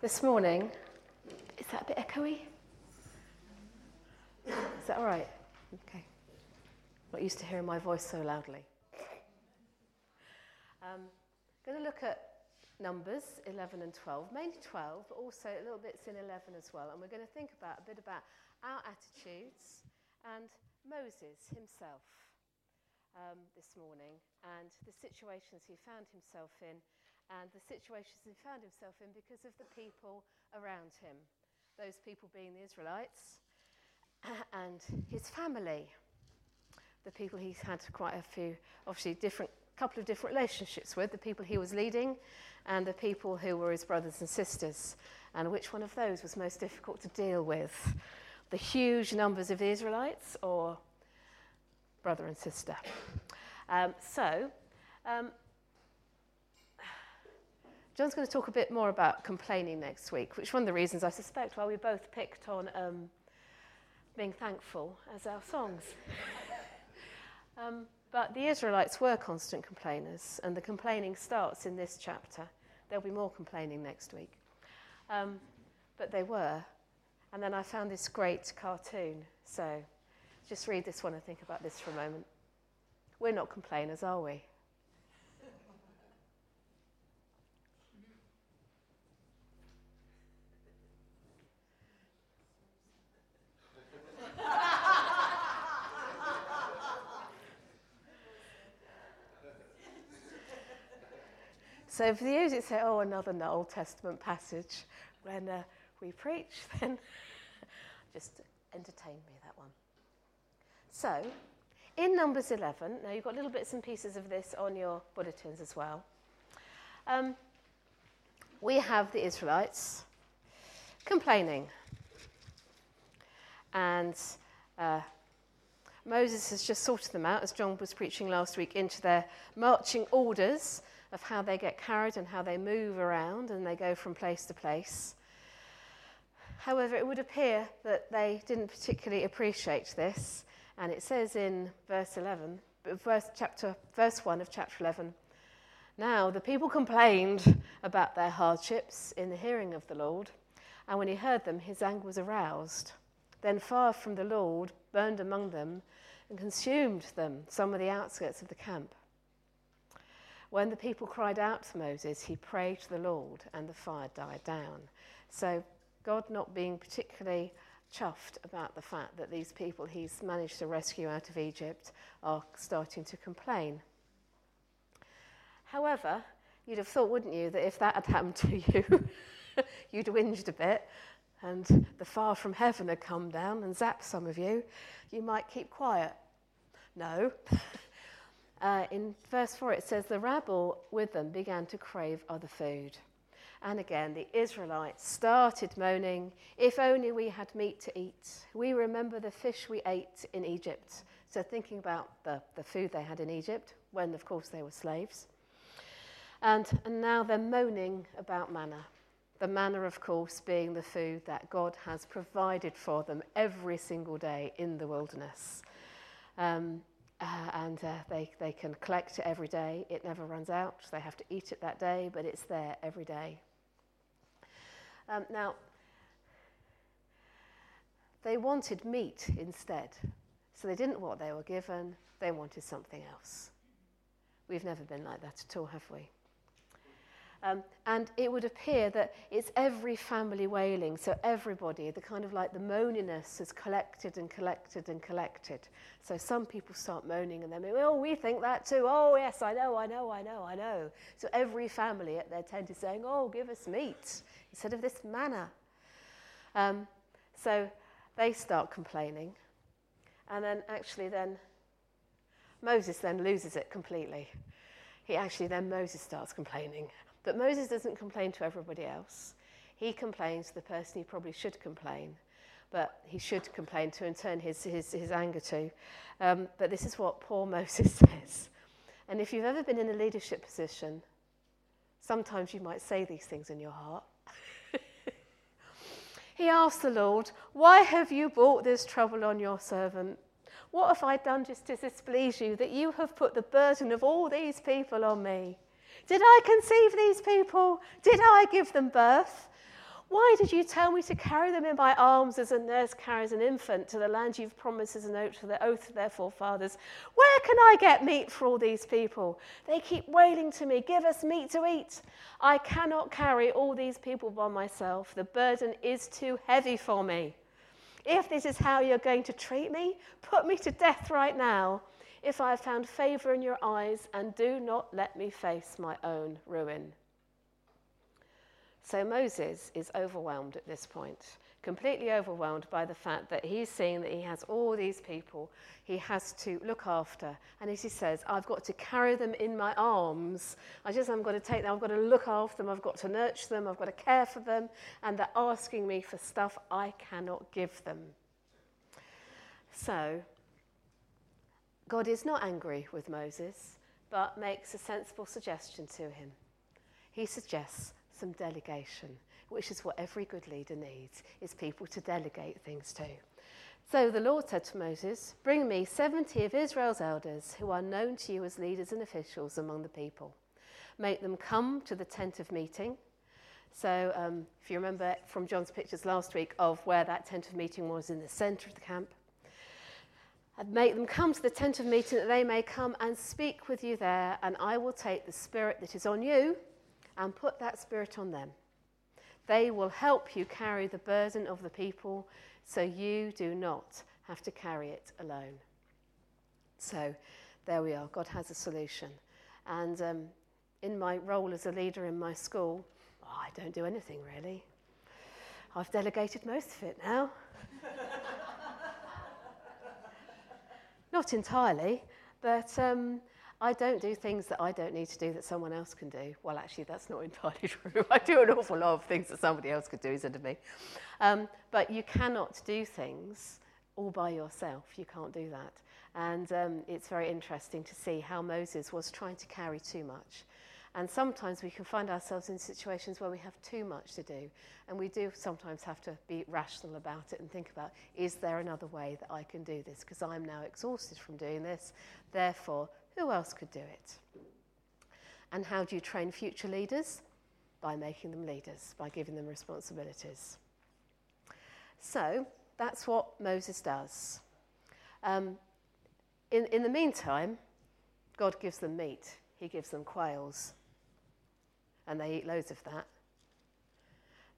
This morning, is that a bit echoey? Is that all right? Okay. Not used to hearing my voice so loudly. Um, going to look at Numbers 11 and 12, mainly 12, but also a little bits in 11 as well. And we're going to think about a bit about our attitudes and Moses himself um, this morning and the situations he found himself in and the situations he found himself in because of the people around him. Those people being the Israelites and his family, the people he's had quite a few, obviously, different couple of different relationships with the people he was leading and the people who were his brothers and sisters. And which one of those was most difficult to deal with? The huge numbers of the Israelites or brother and sister? Um, so, um, John's going to talk a bit more about complaining next week, which is one of the reasons I suspect why we both picked on um, being thankful as our songs. um, but the Israelites were constant complainers, and the complaining starts in this chapter. There'll be more complaining next week. Um, but they were. And then I found this great cartoon. So just read this one and think about this for a moment. We're not complainers, are we? So for those who say, oh, another Old Testament passage when uh, we preach, then just entertain me, that one. So, in Numbers 11, now you've got little bits and pieces of this on your bulletins as well. Um, we have the Israelites complaining. And uh, Moses has just sorted them out, as John was preaching last week, into their marching orders of how they get carried and how they move around and they go from place to place. However, it would appear that they didn't particularly appreciate this, and it says in verse 11, verse, chapter, verse 1 of chapter 11, now the people complained about their hardships in the hearing of the Lord, and when he heard them, his anger was aroused. Then fire from the Lord burned among them and consumed them, some of the outskirts of the camp. When the people cried out to Moses, he prayed to the Lord and the fire died down. So, God not being particularly chuffed about the fact that these people he's managed to rescue out of Egypt are starting to complain. However, you'd have thought, wouldn't you, that if that had happened to you, you'd whinged a bit and the fire from heaven had come down and zapped some of you, you might keep quiet. No. Uh, in verse 4, it says, The rabble with them began to crave other food. And again, the Israelites started moaning, If only we had meat to eat. We remember the fish we ate in Egypt. So, thinking about the, the food they had in Egypt, when, of course, they were slaves. And, and now they're moaning about manna. The manna, of course, being the food that God has provided for them every single day in the wilderness. Um, uh, and uh, they, they can collect it every day. It never runs out. They have to eat it that day, but it's there every day. Um, now, they wanted meat instead. So they didn't want what they were given, they wanted something else. We've never been like that at all, have we? Um, and it would appear that it's every family wailing, so everybody, the kind of like the moaniness has collected and collected and collected. So some people start moaning and then, oh, we think that too. Oh, yes, I know, I know, I know, I know. So every family at their tent is saying, oh, give us meat instead of this manna. Um, so they start complaining. And then actually, then Moses then loses it completely. He actually, then Moses starts complaining. But Moses doesn't complain to everybody else. He complains to the person he probably should complain, but he should complain to and turn his, his, his anger to. Um, but this is what poor Moses says. And if you've ever been in a leadership position, sometimes you might say these things in your heart. he asked the Lord, Why have you brought this trouble on your servant? What have I done just to displease you that you have put the burden of all these people on me? Did I conceive these people? Did I give them birth? Why did you tell me to carry them in my arms as a nurse carries an infant to the land you've promised as an oath to the oath of their forefathers? Where can I get meat for all these people? They keep wailing to me, Give us meat to eat. I cannot carry all these people by myself. The burden is too heavy for me. If this is how you're going to treat me, put me to death right now. If I have found favor in your eyes, and do not let me face my own ruin. So Moses is overwhelmed at this point, completely overwhelmed by the fact that he's seeing that he has all these people he has to look after. And as he says, I've got to carry them in my arms. I just haven't got to take them, I've got to look after them, I've got to nurture them, I've got to care for them. And they're asking me for stuff I cannot give them. So, God is not angry with Moses, but makes a sensible suggestion to him. He suggests some delegation, which is what every good leader needs, is people to delegate things to. So the Lord said to Moses, Bring me 70 of Israel's elders who are known to you as leaders and officials among the people. Make them come to the tent of meeting. So, um, if you remember from John's pictures last week of where that tent of meeting was in the centre of the camp, make them come to the tent of meeting that they may come and speak with you there, and I will take the spirit that is on you and put that spirit on them. They will help you carry the burden of the people so you do not have to carry it alone. So there we are. God has a solution. And um, in my role as a leader in my school, oh, I don't do anything really. I've delegated most of it now. Not entirely, but um, I don't do things that I don't need to do that someone else can do. Well, actually, that's not entirely true. I do an awful lot of things that somebody else could do instead of me. Um, but you cannot do things all by yourself. You can't do that. And um, it's very interesting to see how Moses was trying to carry too much. And sometimes we can find ourselves in situations where we have too much to do. And we do sometimes have to be rational about it and think about is there another way that I can do this? Because I'm now exhausted from doing this. Therefore, who else could do it? And how do you train future leaders? By making them leaders, by giving them responsibilities. So that's what Moses does. Um, in, in the meantime, God gives them meat, He gives them quails, and they eat loads of that.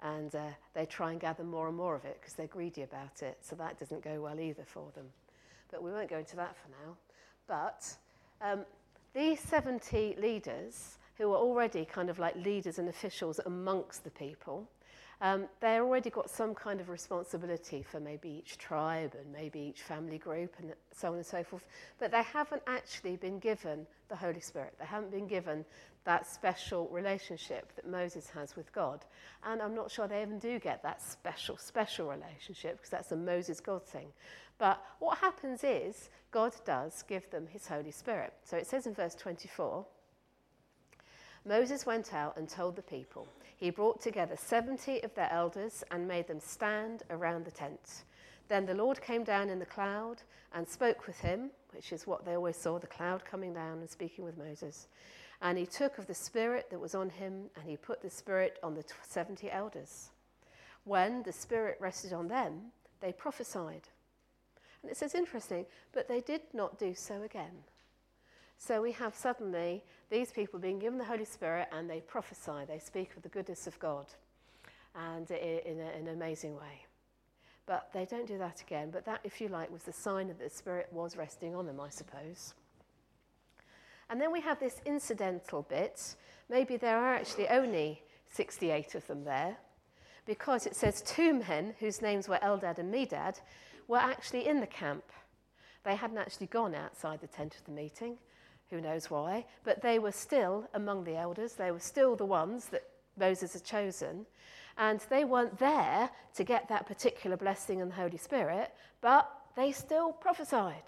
And uh, they try and gather more and more of it because they're greedy about it. So that doesn't go well either for them. But we won't go into that for now. But um, these 70 leaders, who are already kind of like leaders and officials amongst the people, um, they already got some kind of responsibility for maybe each tribe and maybe each family group and so on and so forth. But they haven't actually been given the Holy Spirit. They haven't been given that special relationship that Moses has with God. And I'm not sure they even do get that special, special relationship because that's a Moses God thing. But what happens is God does give them his Holy Spirit. So it says in verse 24 Moses went out and told the people. He brought together 70 of their elders and made them stand around the tent. Then the Lord came down in the cloud and spoke with him, which is what they always saw the cloud coming down and speaking with Moses. And he took of the spirit that was on him and he put the spirit on the 70 elders. When the spirit rested on them, they prophesied. And it says interesting, but they did not do so again. So we have suddenly these people being given the Holy Spirit and they prophesy, they speak of the goodness of God and in, a, in an amazing way. But they don't do that again. But that, if you like, was the sign that the Spirit was resting on them, I suppose. And then we have this incidental bit. Maybe there are actually only 68 of them there, because it says two men whose names were Eldad and Medad were actually in the camp. They hadn't actually gone outside the tent of the meeting, who knows why, but they were still among the elders. They were still the ones that Moses had chosen. And they weren't there to get that particular blessing and the Holy Spirit, but they still prophesied.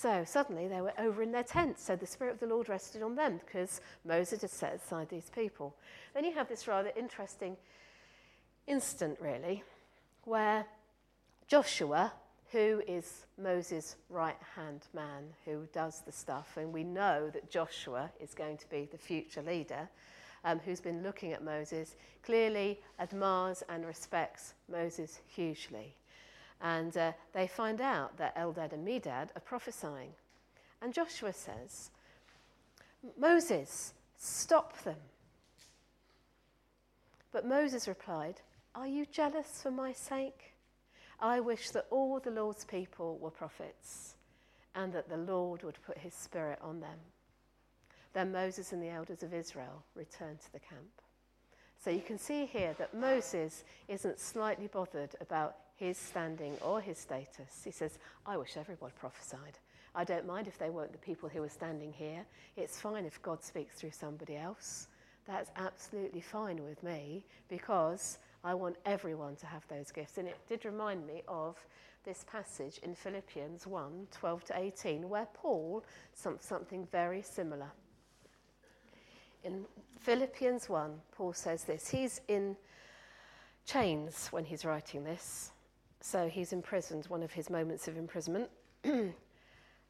So suddenly they were over in their tents. So the Spirit of the Lord rested on them because Moses had set aside these people. Then you have this rather interesting instant, really, where Joshua, who is Moses' right hand man who does the stuff, and we know that Joshua is going to be the future leader. um, who's been looking at Moses, clearly admires and respects Moses hugely. And uh, they find out that Eldad and Medad are prophesying. And Joshua says, Moses, stop them. But Moses replied, Are you jealous for my sake? I wish that all the Lord's people were prophets and that the Lord would put his spirit on them. Then Moses and the elders of Israel returned to the camp. So you can see here that Moses isn't slightly bothered about his standing or his status. He says, I wish everyone prophesied. I don't mind if they weren't the people who were standing here. It's fine if God speaks through somebody else. That's absolutely fine with me because I want everyone to have those gifts. And it did remind me of this passage in Philippians 1 12 to 18, where Paul some, something very similar. In Philippians 1, Paul says this. He's in chains when he's writing this. So he's imprisoned, one of his moments of imprisonment.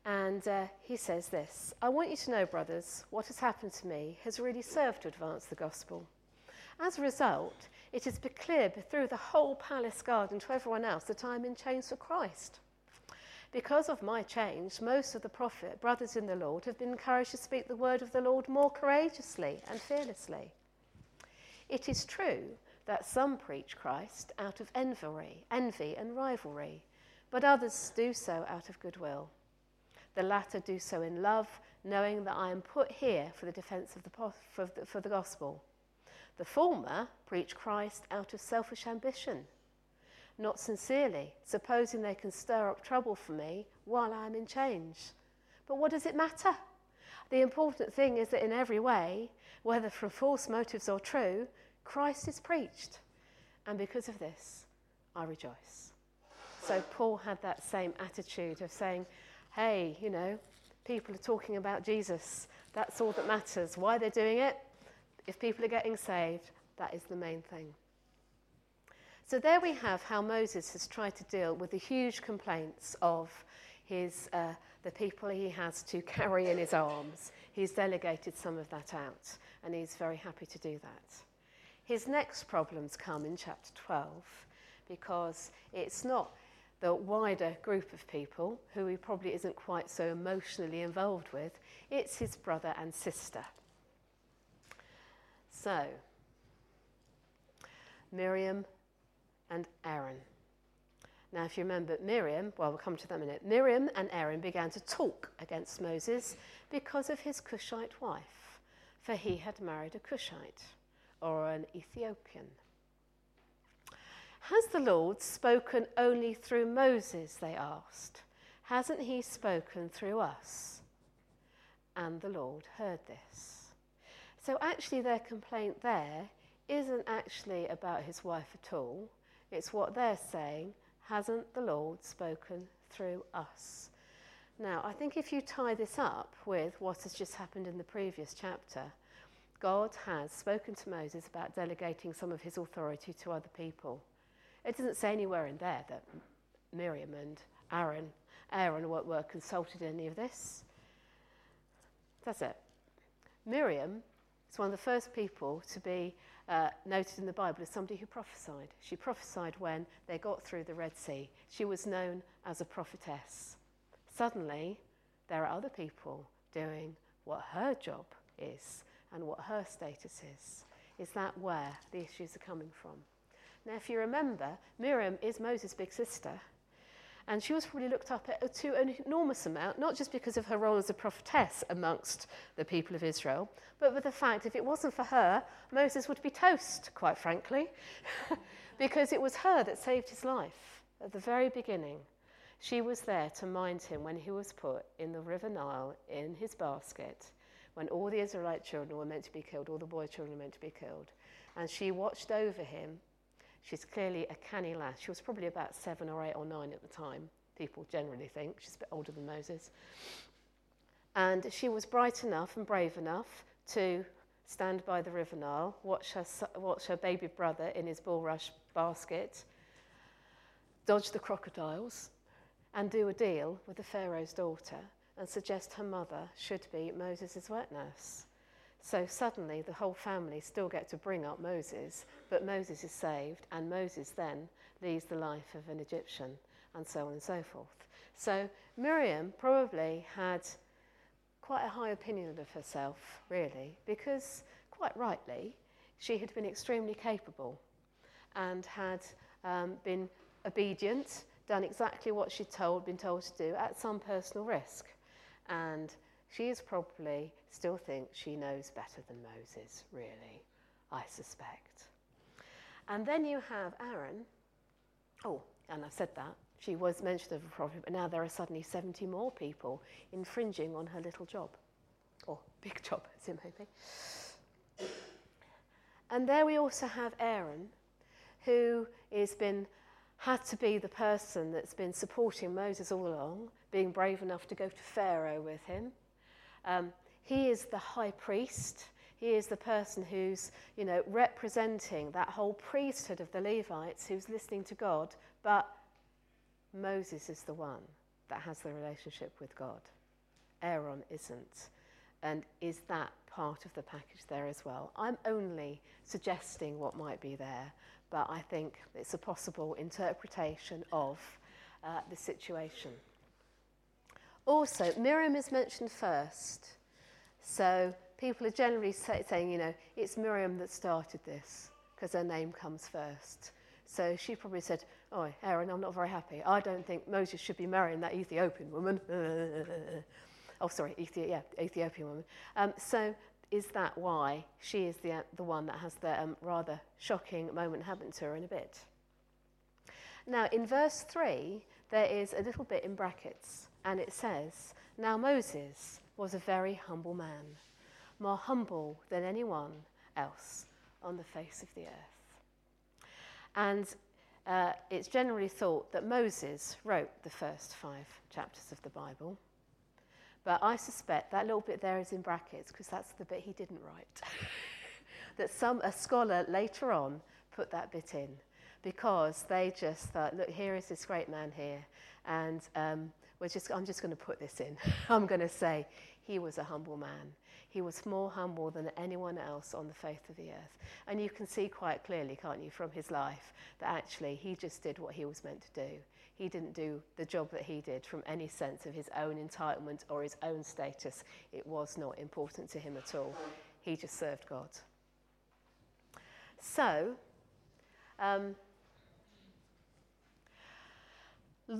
and uh, he says this I want you to know, brothers, what has happened to me has really served to advance the gospel. As a result, it has been clear through the whole palace garden to everyone else that I'm in chains for Christ. Because of my change, most of the prophet, brothers in the Lord, have been encouraged to speak the word of the Lord more courageously and fearlessly. It is true that some preach Christ out of envy, envy and rivalry, but others do so out of goodwill. The latter do so in love, knowing that I am put here for the defense of the, for the, for the gospel. The former preach Christ out of selfish ambition not sincerely, supposing they can stir up trouble for me while I'm in change. But what does it matter? The important thing is that in every way, whether from false motives or true, Christ is preached. And because of this, I rejoice. So Paul had that same attitude of saying, hey, you know, people are talking about Jesus. That's all that matters. Why they're doing it? If people are getting saved, that is the main thing. So there we have how Moses has tried to deal with the huge complaints of his, uh, the people he has to carry in his arms. He's delegated some of that out, and he's very happy to do that. His next problems come in chapter 12 because it's not the wider group of people who he probably isn't quite so emotionally involved with, it's his brother and sister. So, Miriam and Aaron. Now, if you remember Miriam, well, we'll come to that in a minute. Miriam and Aaron began to talk against Moses because of his Cushite wife, for he had married a Cushite or an Ethiopian. Has the Lord spoken only through Moses? They asked. Hasn't he spoken through us? And the Lord heard this. So, actually, their complaint there isn't actually about his wife at all. It's what they're saying. Hasn't the Lord spoken through us? Now, I think if you tie this up with what has just happened in the previous chapter, God has spoken to Moses about delegating some of his authority to other people. It doesn't say anywhere in there that Miriam and Aaron, Aaron were, were consulted in any of this. That's it. Miriam is one of the first people to be uh, noted in the Bible as somebody who prophesied. She prophesied when they got through the Red Sea. She was known as a prophetess. Suddenly, there are other people doing what her job is and what her status is. Is that where the issues are coming from? Now, if you remember, Miriam is Moses' big sister. And she was probably looked up to an enormous amount, not just because of her role as a prophetess amongst the people of Israel, but with the fact if it wasn't for her, Moses would be toast, quite frankly, because it was her that saved his life at the very beginning. She was there to mind him when he was put in the River Nile in his basket, when all the Israelite children were meant to be killed, all the boy children were meant to be killed. And she watched over him She's clearly a canny lass. She was probably about seven or eight or nine at the time, people generally think. She's a bit older than Moses. And she was bright enough and brave enough to stand by the River Nile, watch her, watch her baby brother in his bulrush basket, dodge the crocodiles, and do a deal with the Pharaoh's daughter and suggest her mother should be Moses' wet nurse. So suddenly the whole family still get to bring up Moses, but Moses is saved, and Moses then leads the life of an Egyptian, and so on and so forth. So Miriam probably had quite a high opinion of herself, really, because quite rightly, she had been extremely capable and had um, been obedient, done exactly what she'd told, been told to do at some personal risk. And she is probably still thinks she knows better than Moses, really, I suspect. And then you have Aaron. Oh, and I've said that. She was mentioned as a prophet, but now there are suddenly 70 more people infringing on her little job, or big job, as it may be. And there we also have Aaron, who has been had to be the person that's been supporting Moses all along, being brave enough to go to Pharaoh with him. Um, he is the high priest. He is the person who's, you know, representing that whole priesthood of the Levites who's listening to God, but Moses is the one that has the relationship with God. Aaron isn't. And is that part of the package there as well? I'm only suggesting what might be there, but I think it's a possible interpretation of uh, the situation. Also, Miriam is mentioned first. So people are generally say, saying, you know, it's Miriam that started this because her name comes first. So she probably said, Oh, Aaron, I'm not very happy. I don't think Moses should be marrying that Ethiopian woman. oh, sorry, Ethi- yeah, Ethiopian woman. Um, so is that why she is the, the one that has the um, rather shocking moment happen to her in a bit? Now, in verse 3, there is a little bit in brackets, and it says, Now Moses was a very humble man, more humble than anyone else on the face of the earth. And uh, it's generally thought that Moses wrote the first five chapters of the Bible. But I suspect that little bit there is in brackets because that's the bit he didn't write. that some a scholar later on put that bit in because they just thought, look, here is this great man here, and um, we're just, I'm just going to put this in. I'm going to say he was a humble man. He was more humble than anyone else on the face of the earth. And you can see quite clearly, can't you, from his life, that actually he just did what he was meant to do. He didn't do the job that he did from any sense of his own entitlement or his own status. It was not important to him at all. He just served God. So, um,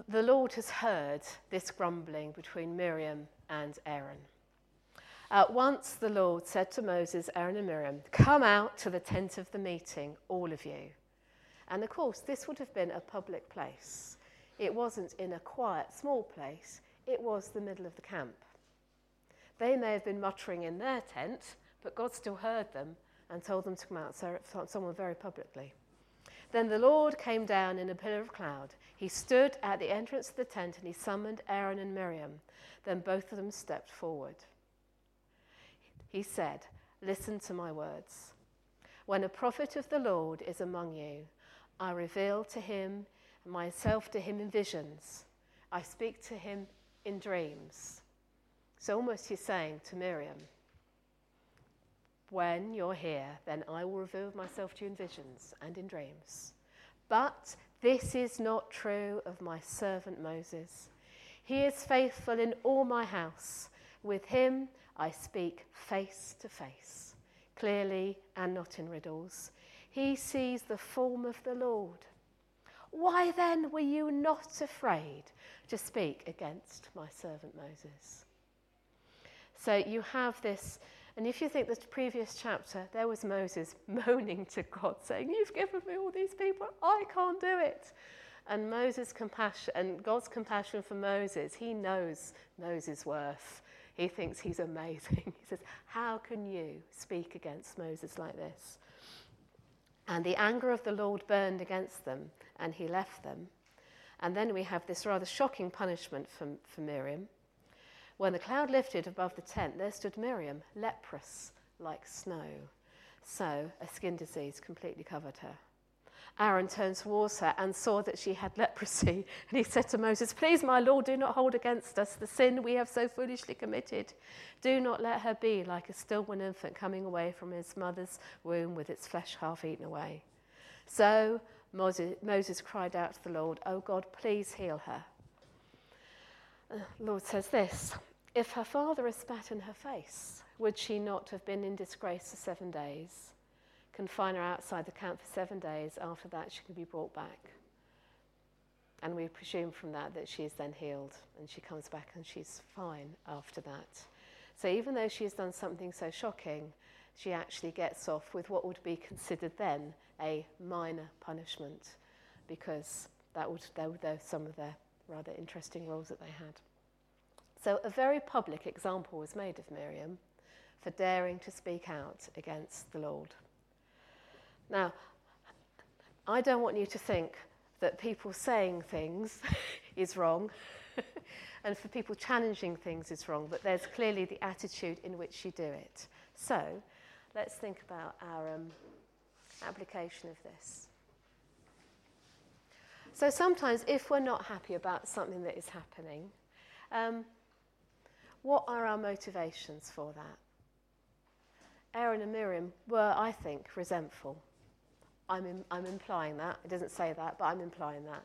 the Lord has heard this grumbling between Miriam and Aaron. At once the Lord said to Moses, Aaron, and Miriam, Come out to the tent of the meeting, all of you. And of course, this would have been a public place. It wasn't in a quiet, small place, it was the middle of the camp. They may have been muttering in their tent, but God still heard them and told them to come out, someone very publicly. Then the Lord came down in a pillar of cloud. He stood at the entrance of the tent and he summoned Aaron and Miriam. Then both of them stepped forward. He said, Listen to my words. When a prophet of the Lord is among you, I reveal to him myself to him in visions. I speak to him in dreams. So almost he's saying to Miriam, When you're here, then I will reveal myself to you in visions and in dreams. But this is not true of my servant Moses. He is faithful in all my house. With him I speak face to face, clearly and not in riddles. He sees the form of the Lord. Why then were you not afraid to speak against my servant Moses? So you have this, and if you think the previous chapter, there was Moses moaning to God, saying, You've given me all these people, I can't do it. And Moses' compassion and God's compassion for Moses, he knows Moses' worth. He thinks he's amazing. he says, How can you speak against Moses like this? And the anger of the Lord burned against them, and he left them. And then we have this rather shocking punishment for, for Miriam. When the cloud lifted above the tent, there stood Miriam, leprous like snow. So a skin disease completely covered her. Aaron turned towards her and saw that she had leprosy. And he said to Moses, Please, my Lord, do not hold against us the sin we have so foolishly committed. Do not let her be like a stillborn infant coming away from his mother's womb with its flesh half eaten away. So Moses, cried out to the Lord, Oh God, please heal her. The uh, Lord says this If her father had spat in her face, would she not have been in disgrace for seven days? confine her outside the camp for seven days. After that, she can be brought back. And we presume from that that she is then healed and she comes back and she's fine after that. So even though she has done something so shocking, she actually gets off with what would be considered then a minor punishment because that would, that were some of their rather interesting roles that they had. So a very public example was made of Miriam for daring to speak out against the Lord. Now, I don't want you to think that people saying things is wrong and for people challenging things is wrong, but there's clearly the attitude in which you do it. So let's think about our um, application of this. So sometimes, if we're not happy about something that is happening, um, what are our motivations for that? Aaron and Miriam were, I think, resentful. I'm, I'm implying that. It doesn't say that, but I'm implying that.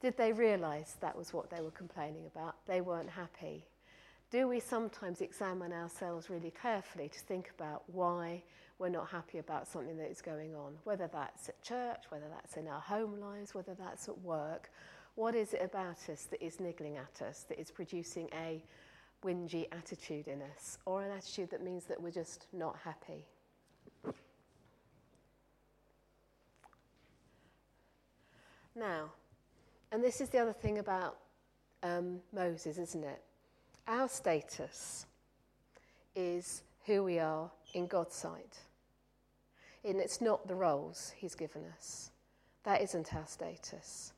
Did they realise that was what they were complaining about? They weren't happy. Do we sometimes examine ourselves really carefully to think about why we're not happy about something that is going on? Whether that's at church, whether that's in our home lives, whether that's at work. What is it about us that is niggling at us, that is producing a whingy attitude in us, or an attitude that means that we're just not happy? Now, and this is the other thing about um, Moses, isn't it? Our status is who we are in God's sight. And it's not the roles He's given us. That isn't our status.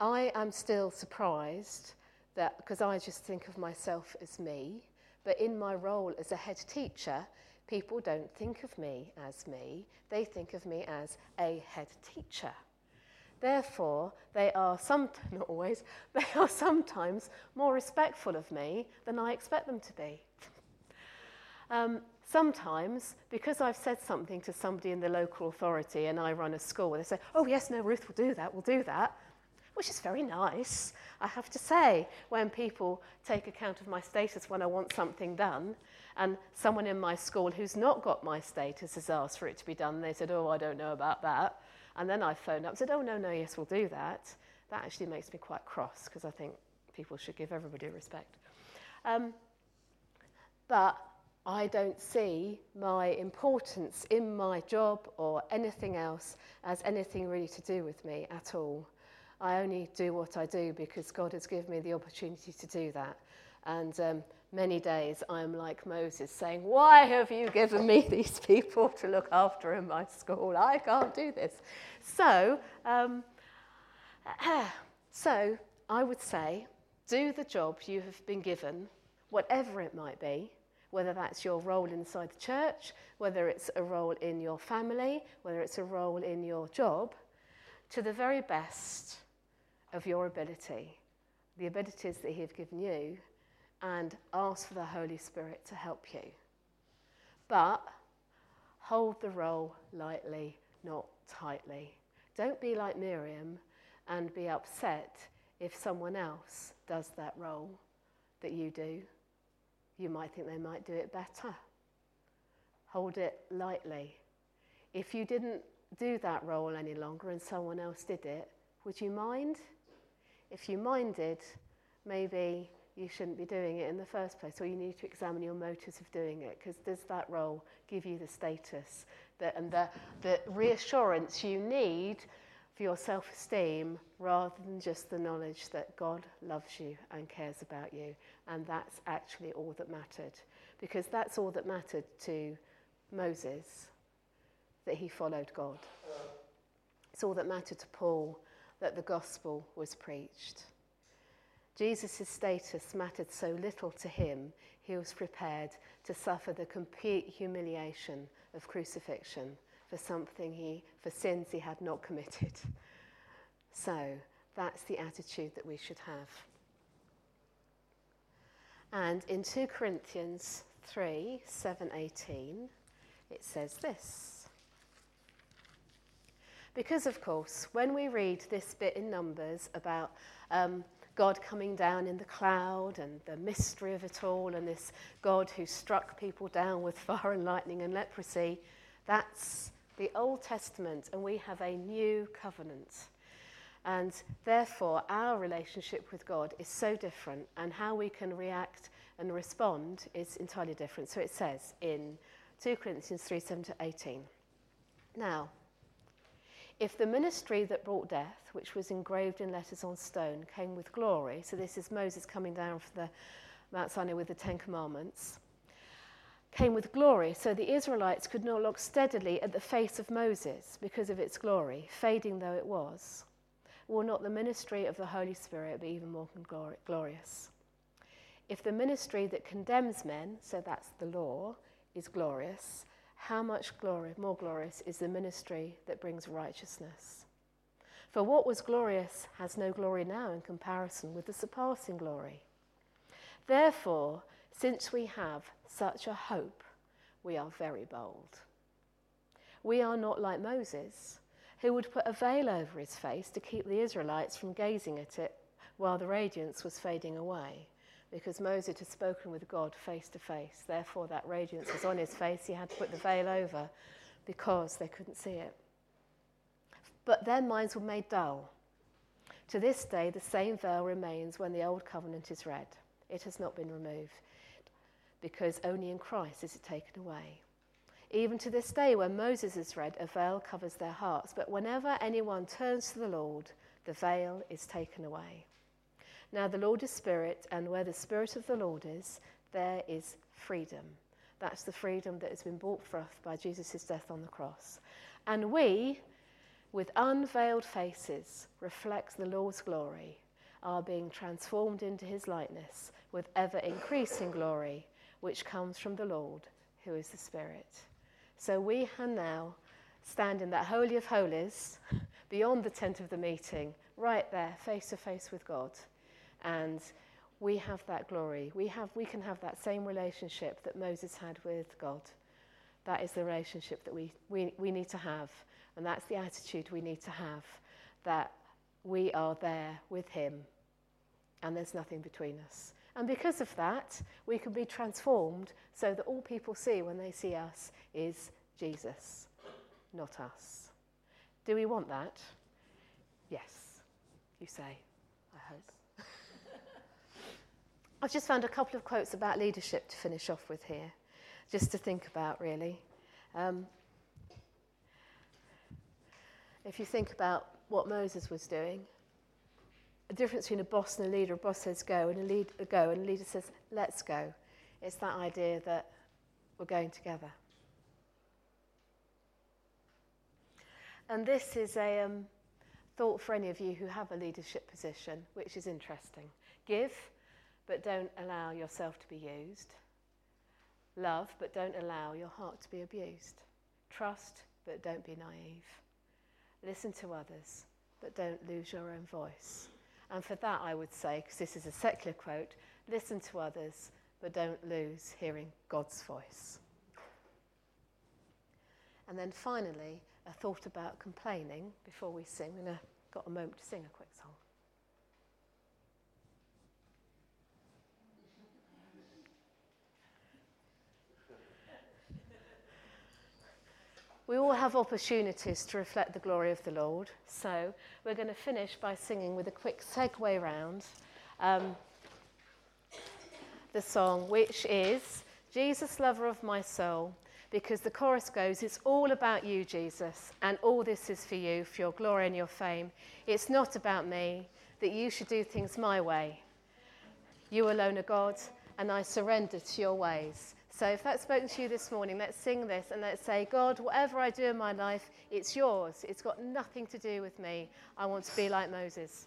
I am still surprised that, because I just think of myself as me, but in my role as a head teacher, people don't think of me as me, they think of me as a head teacher. Therefore, they are some, not always, they are sometimes more respectful of me than I expect them to be. um, sometimes, because I've said something to somebody in the local authority and I run a school, they say, oh, yes, no, Ruth will do that, we'll do that, which is very nice, I have to say, when people take account of my status when I want something done. And someone in my school who's not got my status has asked for it to be done. They said, Oh, I don't know about that. And then I phoned up and said, oh, no, no, yes, we'll do that. That actually makes me quite cross because I think people should give everybody respect. Um, but I don't see my importance in my job or anything else as anything really to do with me at all. I only do what I do because God has given me the opportunity to do that. And um, many days I'm like Moses saying, Why have you given me these people to look after in my school? I can't do this. So, um, so I would say, do the job you have been given, whatever it might be, whether that's your role inside the church, whether it's a role in your family, whether it's a role in your job, to the very best of your ability, the abilities that He has given you, and ask for the Holy Spirit to help you. But hold the role lightly, not tightly. Don't be like Miriam and be upset if someone else does that role that you do. You might think they might do it better. Hold it lightly. If you didn't do that role any longer and someone else did it, would you mind? If you minded, maybe you shouldn't be doing it in the first place, or you need to examine your motives of doing it, because does that role give you the status that, and the, the reassurance you need for your self esteem rather than just the knowledge that God loves you and cares about you? And that's actually all that mattered, because that's all that mattered to Moses, that he followed God. It's all that mattered to Paul, that the gospel was preached. Jesus' status mattered so little to him, he was prepared to suffer the complete humiliation of crucifixion for something he, for sins he had not committed. So that's the attitude that we should have. And in 2 Corinthians 3 7 18, it says this. Because, of course, when we read this bit in Numbers about um, God coming down in the cloud and the mystery of it all, and this God who struck people down with fire and lightning and leprosy, that's the Old Testament, and we have a new covenant. And therefore, our relationship with God is so different, and how we can react and respond is entirely different. So it says in 2 Corinthians 3 7 to 18. Now, if the ministry that brought death, which was engraved in letters on stone, came with glory, so this is Moses coming down from the Mount Sinai with the Ten Commandments, came with glory, so the Israelites could not look steadily at the face of Moses because of its glory, fading though it was, will not the ministry of the Holy Spirit be even more glorious? If the ministry that condemns men, so that's the law, is glorious, how much glory, more glorious is the ministry that brings righteousness? For what was glorious has no glory now in comparison with the surpassing glory. Therefore, since we have such a hope, we are very bold. We are not like Moses, who would put a veil over his face to keep the Israelites from gazing at it while the radiance was fading away because Moses had spoken with God face to face. Therefore, that radiance was on his face. He had to put the veil over because they couldn't see it. But their minds were made dull. To this day, the same veil remains when the old covenant is read. It has not been removed because only in Christ is it taken away. Even to this day, when Moses is read, a veil covers their hearts. But whenever anyone turns to the Lord, the veil is taken away. Now, the Lord is Spirit, and where the Spirit of the Lord is, there is freedom. That's the freedom that has been bought for us by Jesus' death on the cross. And we, with unveiled faces, reflect the Lord's glory, are being transformed into his likeness with ever increasing glory, which comes from the Lord, who is the Spirit. So we can now stand in that Holy of Holies, beyond the tent of the meeting, right there, face to face with God and we have that glory. We, have, we can have that same relationship that Moses had with God. That is the relationship that we, we, we need to have. And that's the attitude we need to have that we are there with Him and there's nothing between us. And because of that, we can be transformed so that all people see when they see us is Jesus, not us. Do we want that? Yes, you say, I hope. I've just found a couple of quotes about leadership to finish off with here, just to think about really. Um, if you think about what Moses was doing, the difference between a boss and a leader, a boss says go and a, lead, a go and a leader says let's go. It's that idea that we're going together. And this is a um, thought for any of you who have a leadership position, which is interesting. Give but don't allow yourself to be used. Love, but don't allow your heart to be abused. Trust, but don't be naive. Listen to others, but don't lose your own voice. And for that, I would say, because this is a secular quote, listen to others, but don't lose hearing God's voice. And then finally, a thought about complaining before we sing. We've got a moment to sing a quick song. We all have opportunities to reflect the glory of the Lord. So we're going to finish by singing with a quick segue round um, the song, which is Jesus, lover of my soul, because the chorus goes, It's all about you, Jesus, and all this is for you, for your glory and your fame. It's not about me, that you should do things my way. You alone are God, and I surrender to your ways. So if that's spoken to you this morning, let's sing this and let's say, God, whatever I do in my life, it's yours. It's got nothing to do with me. I want to be like Moses.